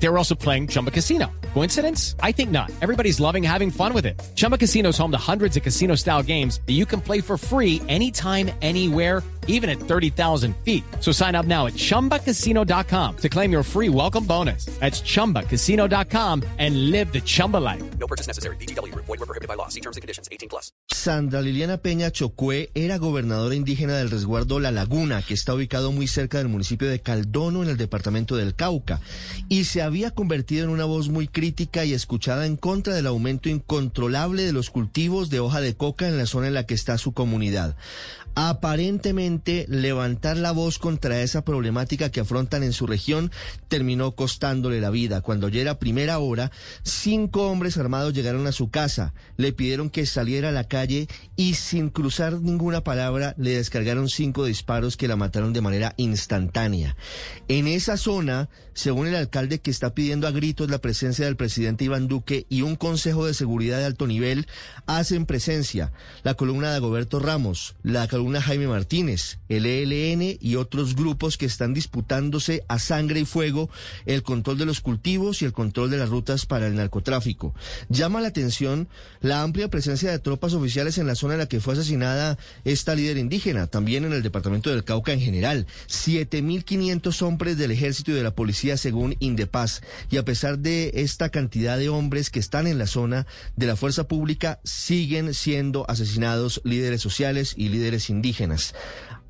They were also playing Chumba Casino. Coincidence? I think not. Everybody's loving having fun with it. Chumba Casino is home to hundreds of casino style games that you can play for free anytime, anywhere, even at 30,000 feet. So sign up now at chumbacasino.com to claim your free welcome bonus. That's chumbacasino.com and live the Chumba life. No purchase necessary. BGW. Void were prohibited by law. See terms and conditions. 18 plus. Sandra Liliana Peña Chocue era gobernadora indígena del resguardo La Laguna, que está ubicado muy cerca del municipio de Caldono, en el departamento del Cauca, y se había convertido en una voz muy crítica y escuchada en contra del aumento incontrolable de los cultivos de hoja de coca en la zona en la que está su comunidad. Aparentemente, levantar la voz contra esa problemática que afrontan en su región terminó costándole la vida. Cuando ya era primera hora, cinco hombres armados llegaron a su casa, le pidieron que saliera a la calle y sin cruzar ninguna palabra le descargaron cinco disparos que la mataron de manera instantánea. En esa zona, según el alcalde que está pidiendo a gritos la presencia del presidente Iván Duque y un consejo de seguridad de alto nivel, hacen presencia la columna de Agoberto Ramos, la columna Jaime Martínez, el ELN y otros grupos que están disputándose a sangre y fuego el control de los cultivos y el control de las rutas para el narcotráfico. Llama la atención la amplia presencia de tropas oficiales en la zona en la que fue asesinada esta líder indígena, también en el departamento del Cauca en general. 7.500 hombres del ejército y de la policía según Y a pesar de esta cantidad de hombres que están en la zona de la fuerza pública, siguen siendo asesinados líderes sociales y líderes indígenas.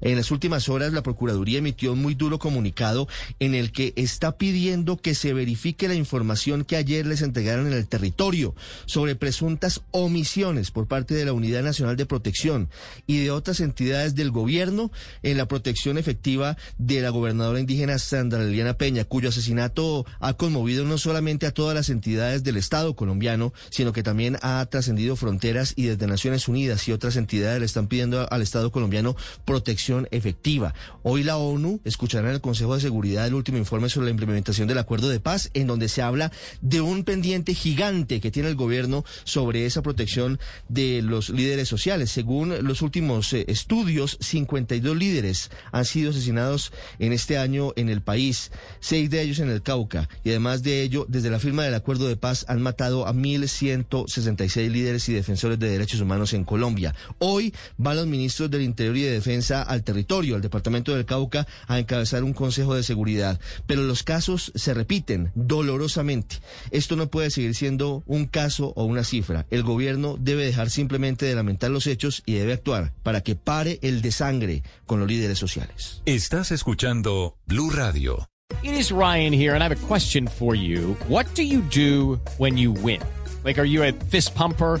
En las últimas horas, la Procuraduría emitió un muy duro comunicado en el que está pidiendo que se verifique la información que ayer les entregaron en el territorio sobre presuntas omisiones por parte de la Unidad Nacional de Protección y de otras entidades del gobierno en la protección efectiva de la gobernadora indígena Sandra Liliana Peña, cuyo asesinato ha conmovido no solamente a todas las entidades del Estado colombiano, sino que también ha trascendido fronteras y desde Naciones Unidas y otras entidades le están pidiendo al Estado colombiano protección efectiva. Hoy la ONU escuchará en el Consejo de Seguridad el último informe sobre la implementación del acuerdo de paz, en donde se habla de un pendiente gigante que tiene el gobierno sobre esa protección de los líderes sociales. Según los últimos eh, estudios, 52 líderes han sido asesinados en este año en el país, seis de ellos en el Cauca, y además de ello, desde la firma del acuerdo de paz han matado a 1.166 líderes y defensores de derechos humanos en Colombia. Hoy van los ministros del Interior y de Defensa al territorio, al departamento del Cauca, a encabezar un consejo de seguridad. Pero los casos se repiten dolorosamente. Esto no puede seguir siendo un caso o una cifra. El gobierno debe dejar simplemente de lamentar los hechos y debe actuar para que pare el desangre con los líderes sociales. Estás escuchando Blue Radio. It is Ryan here, and I have a question for you. What do you do when you win? Like, are you a fist pumper?